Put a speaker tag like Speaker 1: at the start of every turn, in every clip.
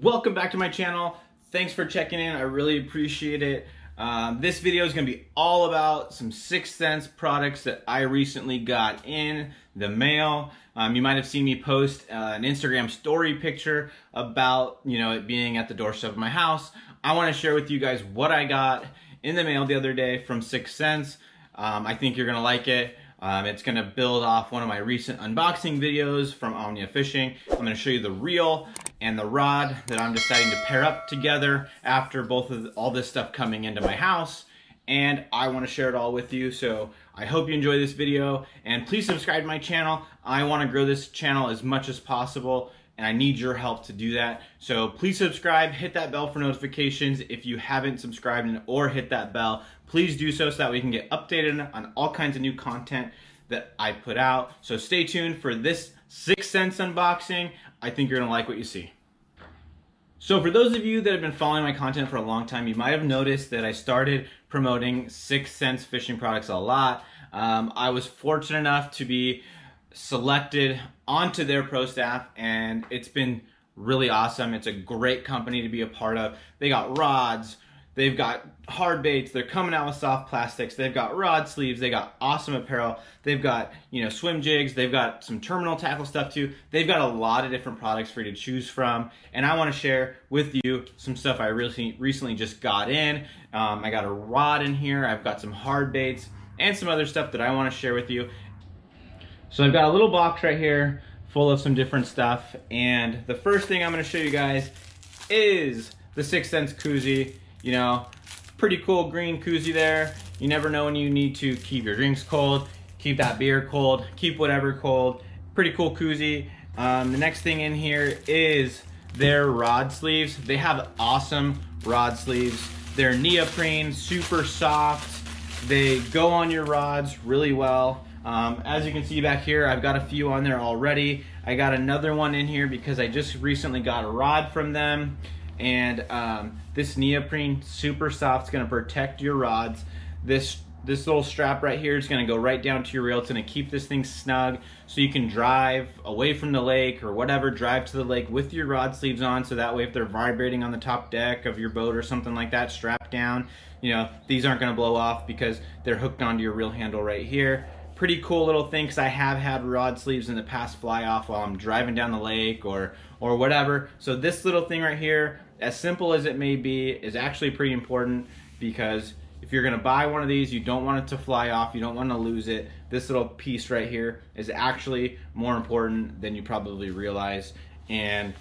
Speaker 1: Welcome back to my channel. Thanks for checking in. I really appreciate it. Um, this video is going to be all about some Sixth Sense products that I recently got in the mail. Um, you might have seen me post uh, an Instagram story picture about, you know, it being at the doorstep of my house. I want to share with you guys what I got in the mail the other day from Sixth Sense. Um, I think you're going to like it. Um, it's to build off one of my recent unboxing videos from Omnia Fishing. I'm to show you the reel and the rod that I'm deciding to pair up together after both of the, all this stuff coming into my house. And I want to share it all with you. So I hope you enjoy this video and please subscribe to my channel. I want to grow this channel as much as possible and I need your help to do that. So please subscribe, hit that bell for notifications if you haven't subscribed or hit that bell. Please do so so that we can get updated on all kinds of new content that I put out. So stay tuned for this Six Sense unboxing. I think you're gonna like what you see. So for those of you that have been following my content for a long time, you might have noticed that I started promoting Six Sense fishing products a lot. Um, I was fortunate enough to be selected onto their pro staff and it's been really awesome. It's a great company to be a part of. They got rods, they've got hard baits, they're coming out with soft plastics, they've got rod sleeves, they got awesome apparel, they've got, you know, swim jigs, they've got some terminal tackle stuff too. They've got a lot of different products for you to choose from. And I want to share with you some stuff I recently recently just got in. Um, I got a rod in here, I've got some hard baits and some other stuff that I want to share with you. So I've got a little box right here full of some different stuff. And the first thing I'm gonna show you guys is the Six Sense koozie. You know, pretty cool green koozie there. You never know when you need to keep your drinks cold, keep that beer cold, keep whatever cold. Pretty cool koozie. Um, the next thing in here is their rod sleeves. They have awesome rod sleeves. They're neoprene, super soft. They go on your rods really well. Um, as you can see back here, I've got a few on there already. I got another one in here because I just recently got a rod from them. And um, this neoprene, super soft, is gonna protect your rods. This this little strap right here is gonna go right down to your reel. It's gonna keep this thing snug so you can drive away from the lake or whatever, drive to the lake with your rod sleeves on so that way if they're vibrating on the top deck of your boat or something like that, strap down, you know, these aren't gonna blow off because they're hooked onto your reel handle right here pretty cool little thing because I have had rod sleeves in the past fly off while I'm driving down the lake or or whatever. So this little thing right here, as simple as it may be, is actually pretty important because if you're gonna buy one of these, you don't want it to fly off, you don't want to lose it. This little piece right here is actually more important than you probably realize. And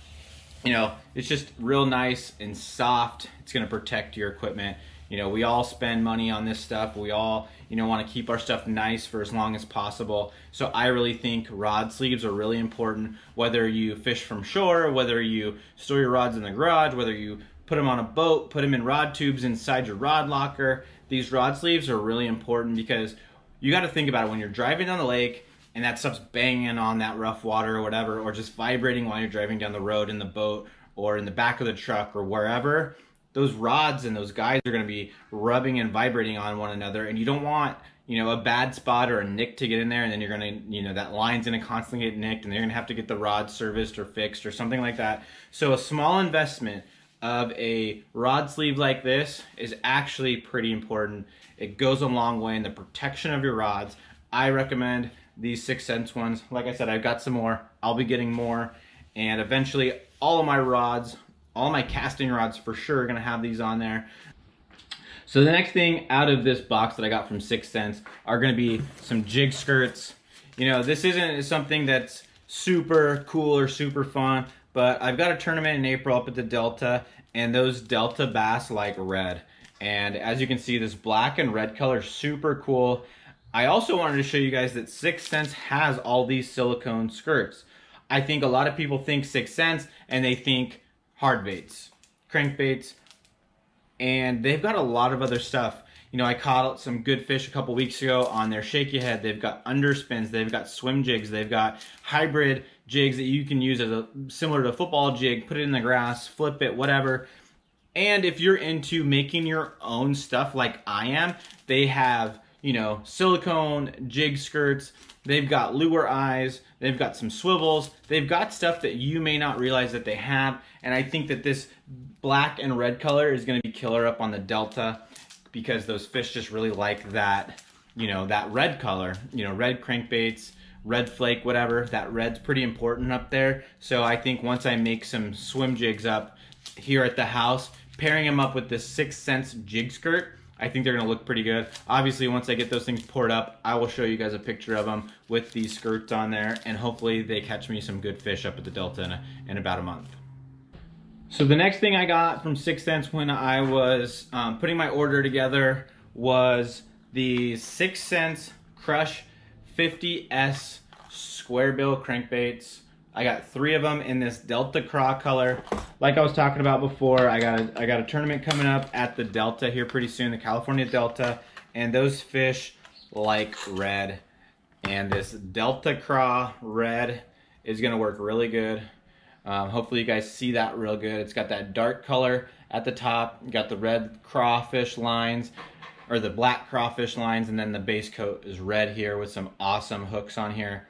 Speaker 1: you know, it's just real nice and soft. It's gonna protect your equipment. You know, we all spend money on this stuff. We all, you know, want to keep our stuff nice for as long as possible. So I really think rod sleeves are really important, whether you fish from shore, whether you store your rods in the garage, whether you put them on a boat, put them in rod tubes inside your rod locker. These rod sleeves are really important because you got to think about it when you're driving down the lake and that stuff's banging on that rough water or whatever, or just vibrating while you're driving down the road in the boat or in the back of the truck or wherever those rods and those guys are going to be rubbing and vibrating on one another and you don't want you know a bad spot or a nick to get in there and then you're going to you know that line's going to constantly get nicked and they're going to have to get the rod serviced or fixed or something like that. So a small investment of a rod sleeve like this is actually pretty important. It goes a long way in the protection of your rods. I recommend these six Sense ones. Like i said i've got some more. I'll be getting more. And eventually all of my rods all my casting rods for sure are gonna have these on there. So the next thing out of this box that I got from Six Sense are gonna be some jig skirts. You know, this isn't something that's super cool or super fun, but I've got a tournament in April up at the Delta, and those Delta bass like red. And as you can see, this black and red color is super cool. I also wanted to show you guys that Six Sense has all these silicone skirts. I think a lot of people think Six Sense and they think hard baits, crankbaits, and they've got a lot of other stuff. You know, I caught some good fish a couple weeks ago on their shaky head. They've got underspins, they've got swim jigs, they've got hybrid jigs that you can use as a similar to a football jig, put it in the grass, flip it, whatever. And if you're into making your own stuff like I am, they have you know, silicone jig skirts. They've got lure eyes. They've got some swivels. They've got stuff that you may not realize that they have. And I think that this black and red color is going to be killer up on the Delta because those fish just really like that, you know, that red color, you know, red crankbaits, red flake, whatever. That red's pretty important up there. So I think once I make some swim jigs up here at the house, pairing them up with this Six Sense jig skirt, I think they're gonna look pretty good. Obviously, once I get those things poured up, I will show you guys a picture of them with these skirts on there, and hopefully they catch me some good fish up at the Delta in, a, in about a month. So the next thing I got from Six Sense when I was um, putting my order together was the Six Sense Crush 50S square bill crankbaits. I got three of them in this Delta Craw color. Like I was talking about before, I got a, I got a tournament coming up at the Delta here pretty soon, the California Delta, and those fish like red. And this Delta Craw red is gonna work really good. Um, hopefully you guys see that real good. It's got that dark color at the top. You got the red crawfish lines or the black crawfish lines and then the base coat is red here with some awesome hooks on here.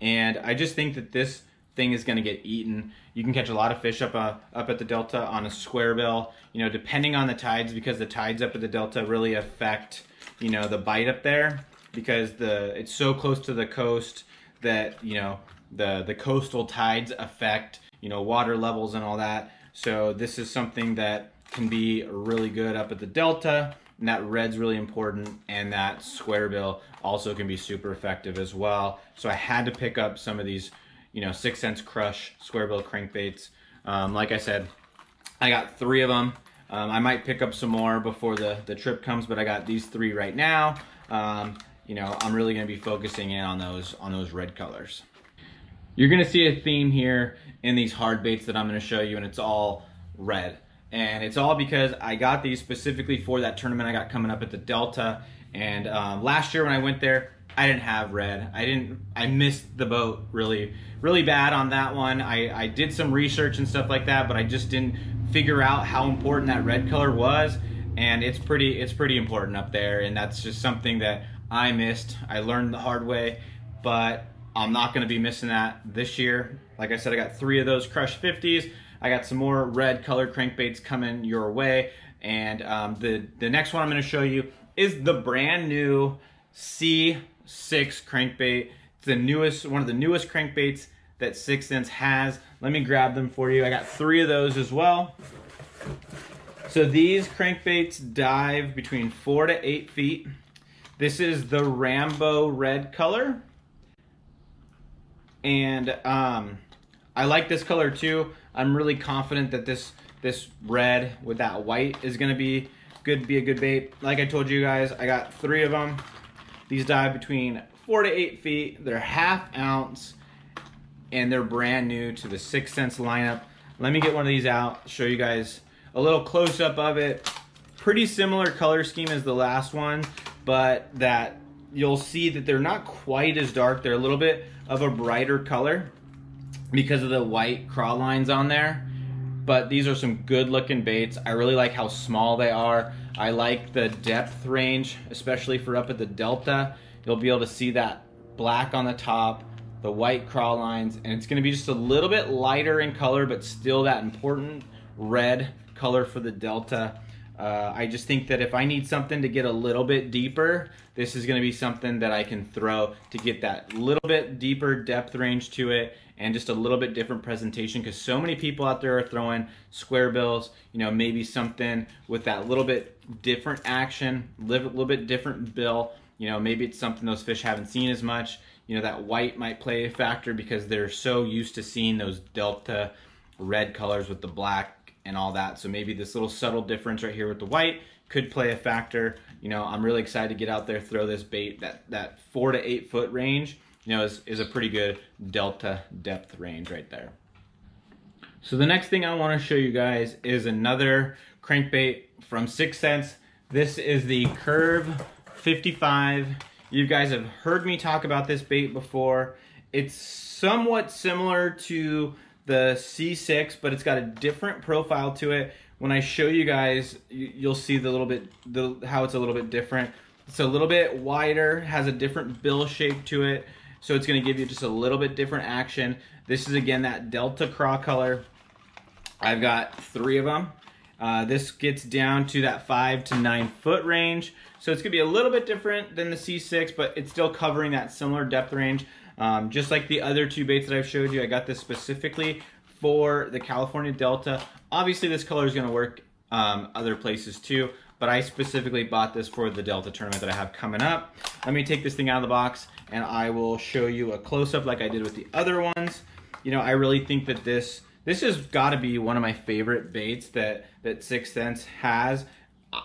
Speaker 1: And I just think that this thing is going to get eaten. You can catch a lot of fish up uh, up at the delta on a square bill. You know, depending on the tides, because the tides up at the delta really affect you know the bite up there because the it's so close to the coast that you know the the coastal tides affect you know water levels and all that. So this is something that can be really good up at the delta. And that red's really important, and that square bill also can be super effective as well. So I had to pick up some of these, you know, Six Sense Crush square bill crankbaits. Um, like I said, I got three of them. Um, I might pick up some more before the, the trip comes, but I got these three right now. Um, you know, I'm really gonna be focusing in on those on those red colors. You're gonna see a theme here in these hard baits that I'm gonna show you and it's all red. And it's all because I got these specifically for that tournament I got coming up at the Delta. And um, last year when I went there, I didn't have red. I didn't, I missed the boat really, really bad on that one. I, I did some research and stuff like that, but I just didn't figure out how important that red color was. And it's pretty, it's pretty important up there. And that's just something that I missed. I learned the hard way, but I'm not going to be missing that this year. Like I said, I got three of those Crush 50s. I got some more red color crankbaits coming your way. And um, the, the next one I'm going to show you is the brand new C6 crankbait. It's the newest, one of the newest crankbaits that Six Sense has. Let me grab them for you. I got three of those as well. So these crankbaits dive between four to eight feet. This is the Rambo red color. And um, I like this color too. I'm really confident that this this red with that white is gonna be good, be a good bait. Like I told you guys, I got three of them. These dive between four to eight feet. They're half ounce and they're brand new to the Six Sense lineup. Let me get one of these out, show you guys a little close up of it. Pretty similar color scheme as the last one, but that you'll see that they're not quite as dark. They're a little bit of a brighter color because of the white craw lines on there. But these are some good looking baits. I really like how small they are. I like the depth range, especially for up at the Delta. You'll be able to see that black on the top, the white craw lines, and it's gonna be just a little bit lighter in color, but still that important red color for the Delta. Uh, I just think that if I need something to get a little bit deeper, this is going to be something that I can throw to get that little bit deeper depth range to it and just a little bit different presentation because so many people out there are throwing square bills, you know, maybe something with that little bit different action, a little bit different bill, you know, maybe it's something those fish haven't seen as much. You know, that white might play a factor because they're so used to seeing those delta red colors with the black and all that. So maybe this little subtle difference right here with the white could play a factor. You know, I'm really excited to get out there, throw this bait. That that four to eight foot range, you know, is, is a pretty good delta depth range right there. So the next thing I want to show you guys is another crankbait from Six Sense. This is the Curve 55. You guys have heard me talk about this bait before. It's somewhat similar to the C6, but it's got a different profile to it. When I show you guys, you'll see the little bit, the, how it's a little bit different. It's a little bit wider, has a different bill shape to it. So it's gonna give you just a little bit different action. This is again that Delta Craw color. I've got three of them. Uh, this gets down to that five to nine foot range. So it's gonna be a little bit different than the C6, but it's still covering that similar depth range. Um, just like the other two baits that I've showed you, I got this specifically for the California Delta. Obviously this color is gonna work um, other places too, but I specifically bought this for the Delta tournament that I have coming up. Let me take this thing out of the box and I will show you a close-up like I did with the other ones. You know, I really think that this this has got to be one of my favorite baits that that Six Sense has.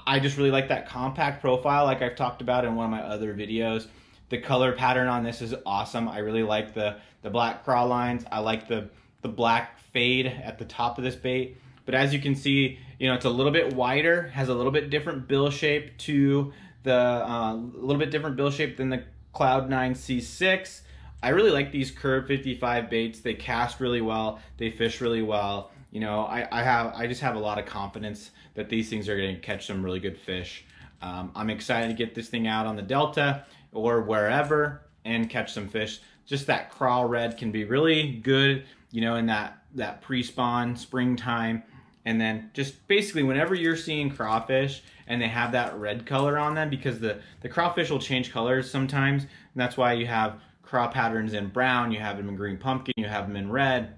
Speaker 1: I just really like that compact profile, like I've talked about in one of my other videos. The color pattern on this is awesome. I really like the the black craw lines. I like the the black fade at the top of this bait. But as you can see, you know, it's a little bit wider, has a little bit different bill shape to the, uh, a little bit different bill shape than the Cloud 9 C6. I really like these Curve 55 baits. They cast really well. They fish really well. You know, I, I have I just have a lot of confidence that these things are going to catch some really good fish. Um, I'm excited to get this thing out on the Delta or wherever and catch some fish. Just that craw red can be really good, you know, in that that pre-spawn springtime. And then just basically whenever you're seeing crawfish and they have that red color on them because the, the crawfish will change colors sometimes. And that's why you have craw patterns in brown, you have them in green pumpkin, you have them in red.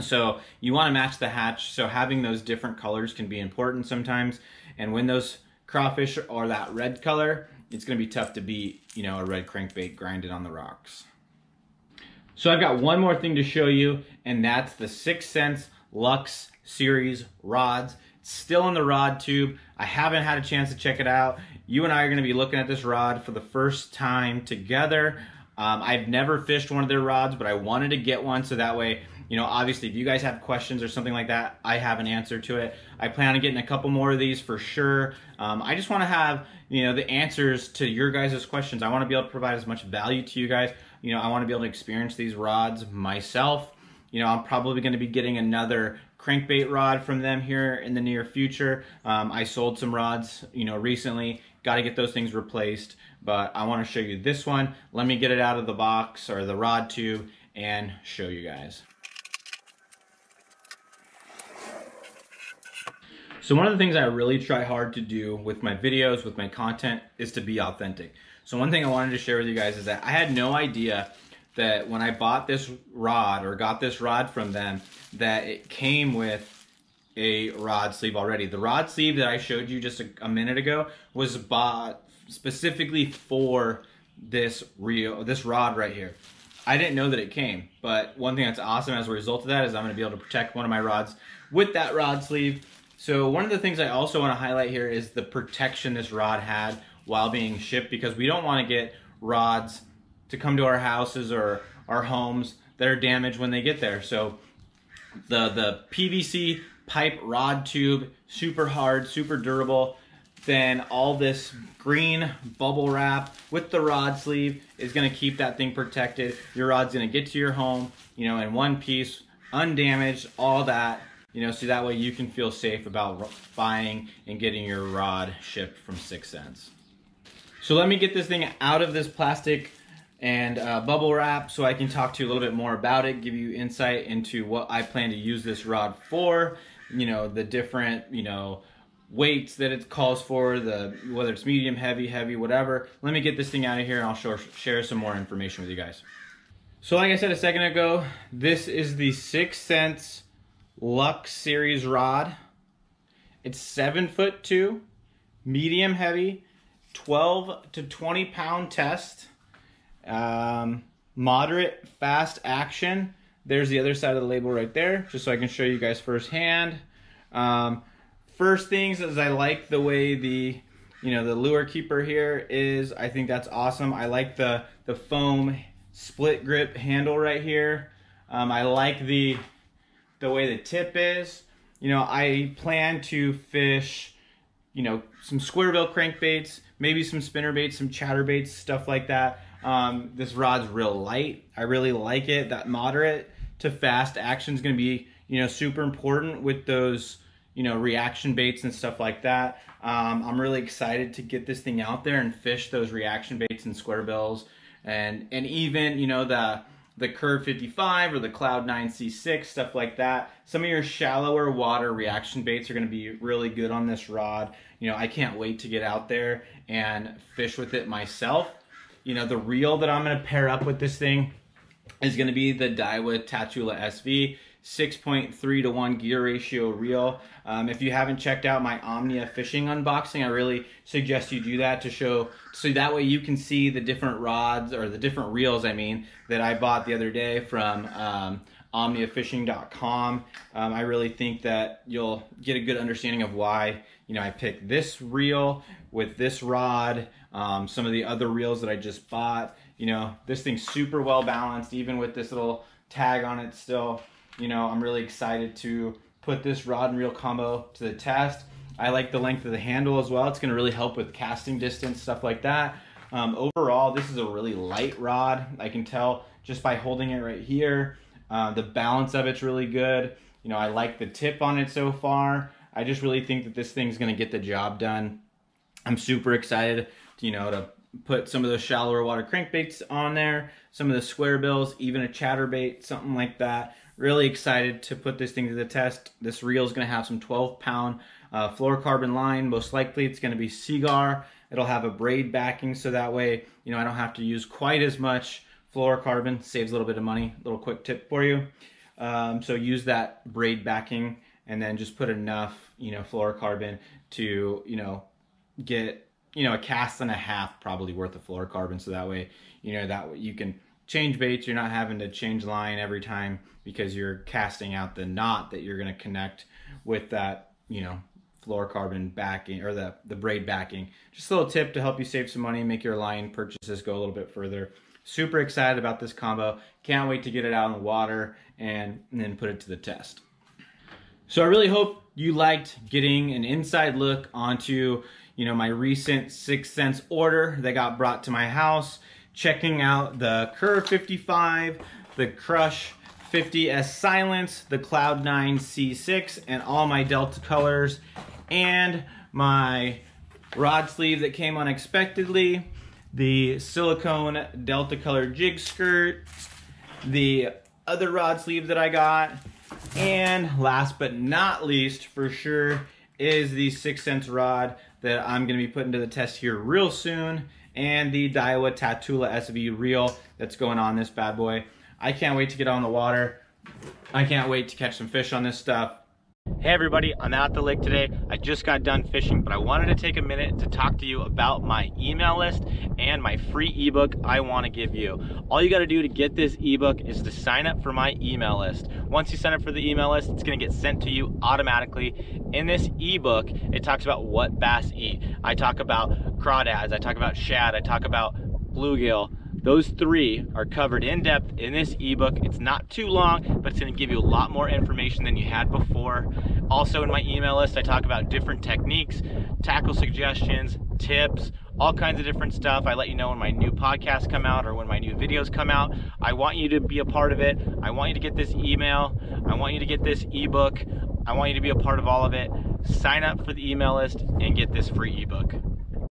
Speaker 1: So you want to match the hatch. So having those different colors can be important sometimes. And when those crawfish are that red color, it's going to be tough to beat, you know, a red crankbait grinded on the rocks. So I've got one more thing to show you, and that's the Six Sense Lux Series rods. It's still in the rod tube. I haven't had a chance to check it out. You and I are going to be looking at this rod for the first time together. Um, I've never fished one of their rods, but I wanted to get one so that way, you know, obviously if you guys have questions or something like that, I have an answer to it. I plan on getting a couple more of these for sure. Um, I just want to have, you know, the answers to your guys' questions. I want to be able to provide as much value to you guys. You know, I want to be able to experience these rods myself. You know, I'm probably going to be getting another crankbait rod from them here in the near future. Um, I sold some rods, you know, recently. Got to get those things replaced but I want to show you this one. Let me get it out of the box or the rod tube and show you guys. So one of the things I really try hard to do with my videos, with my content, is to be authentic. So one thing I wanted to share with you guys is that I had no idea that when I bought this rod or got this rod from them, that it came with a rod sleeve already. The rod sleeve that I showed you just a, a minute ago was bought specifically for this reel, this rod right here. I didn't know that it came, but one thing that's awesome as a result of that is I'm to be able to protect one of my rods with that rod sleeve. So one of the things I also want to highlight here is the protection this rod had while being shipped because we don't want to get rods to come to our houses or our homes that are damaged when they get there. So the, the PVC pipe rod tube, super hard, super durable then all this green bubble wrap with the rod sleeve is going to keep that thing protected. Your rod's going to get to your home, you know, in one piece, undamaged, all that, you know, so that way you can feel safe about buying and getting your rod shipped from Six Sense. So let me get this thing out of this plastic and uh, bubble wrap so I can talk to you a little bit more about it, give you insight into what I plan to use this rod for, you know, the different, you know, weights that it calls for, the whether it's medium, heavy, heavy, whatever. Let me get this thing out of here and I'll share some more information with you guys. So like I said a second ago, this is the Six Sense Lux Series rod. It's seven foot two, medium heavy, 12 to 20 pound test, um, moderate fast action. There's the other side of the label right there, just so I can show you guys firsthand. Um, First things is I like the way the you know the lure keeper here is. I think that's awesome. I like the the foam split grip handle right here. Um, I like the the way the tip is. You know, I plan to fish, you know, some square bill crankbaits, maybe some spinner baits, some chatterbaits, stuff like that. Um, this rod's real light. I really like it. That moderate to fast action is going to be, you know, super important with those you know, reaction baits and stuff like that. Um, I'm really excited to get this thing out there and fish those reaction baits and square bills and and even you know the the Curve 55 or the Cloud 9 C6 stuff like that. Some of your shallower water reaction baits are to be really good on this rod. You know, I can't wait to get out there and fish with it myself. You know, the reel that I'm to pair up with this thing is to be the Daiwa Tatula SV. 6.3 to 1 gear ratio reel. Um, if you haven't checked out my Omnia fishing unboxing, I really suggest you do that to show, so that way you can see the different rods, or the different reels, I mean, that I bought the other day from um, omniafishing.com. Um, I really think that you'll get a good understanding of why, you know, I picked this reel with this rod, um, some of the other reels that I just bought. You know, this thing's super well balanced, even with this little tag on it still you know, I'm really excited to put this rod and reel combo to the test. I like the length of the handle as well. It's gonna really help with casting distance, stuff like that. Um, overall, this is a really light rod. I can tell just by holding it right here. Uh, the balance of it's really good. You know, I like the tip on it so far. I just really think that this thing's gonna get the job done. I'm super excited, to, you know, to put some of those shallower water crankbaits on there, some of the square bills, even a chatterbait, something like that. Really excited to put this thing to the test. This reel is going to have some 12 pound uh, fluorocarbon line. Most likely it's going to be Seaguar. It'll have a braid backing so that way, you know, I don't have to use quite as much fluorocarbon. Saves a little bit of money. Little quick tip for you. Um, so use that braid backing and then just put enough, you know, fluorocarbon to, you know, get, you know, a cast and a half probably worth of fluorocarbon. So that way, you know, that you can change baits, you're not having to change line every time because you're casting out the knot that you're going to connect with that, you know, fluorocarbon backing or the, the braid backing. Just a little tip to help you save some money, make your line purchases go a little bit further. Super excited about this combo. Can't wait to get it out in the water and, and then put it to the test. So I really hope you liked getting an inside look onto, you know, my recent 6th Sense order that got brought to my house checking out the Curve 55, the Crush 50S Silence, the Cloud9 C6, and all my Delta colors, and my rod sleeve that came unexpectedly, the silicone Delta color jig skirt, the other rod sleeve that I got, and last but not least, for sure, is the Six Sense rod that I'm going to be putting to the test here real soon and the Daiwa Tatula SV reel that's going on this bad boy. I can't wait to get on the water. I can't wait to catch some fish on this stuff. Hey everybody, I'm out the lake today. I just got done fishing, but I wanted to take a minute to talk to you about my email list and my free ebook I want to give you. All you got to do to get this ebook is to sign up for my email list. Once you sign up for the email list, it's going to get sent to you automatically. In this ebook, it talks about what bass eat. I talk about crawdads, I talk about shad, I talk about bluegill, those three are covered in depth in this ebook. It's not too long, but it's gonna give you a lot more information than you had before. Also in my email list, I talk about different techniques, tackle suggestions, tips, all kinds of different stuff. I let you know when my new podcasts come out or when my new videos come out. I want you to be a part of it. I want you to get this email. I want you to get this ebook. I want you to be a part of all of it. Sign up for the email list and get this free ebook.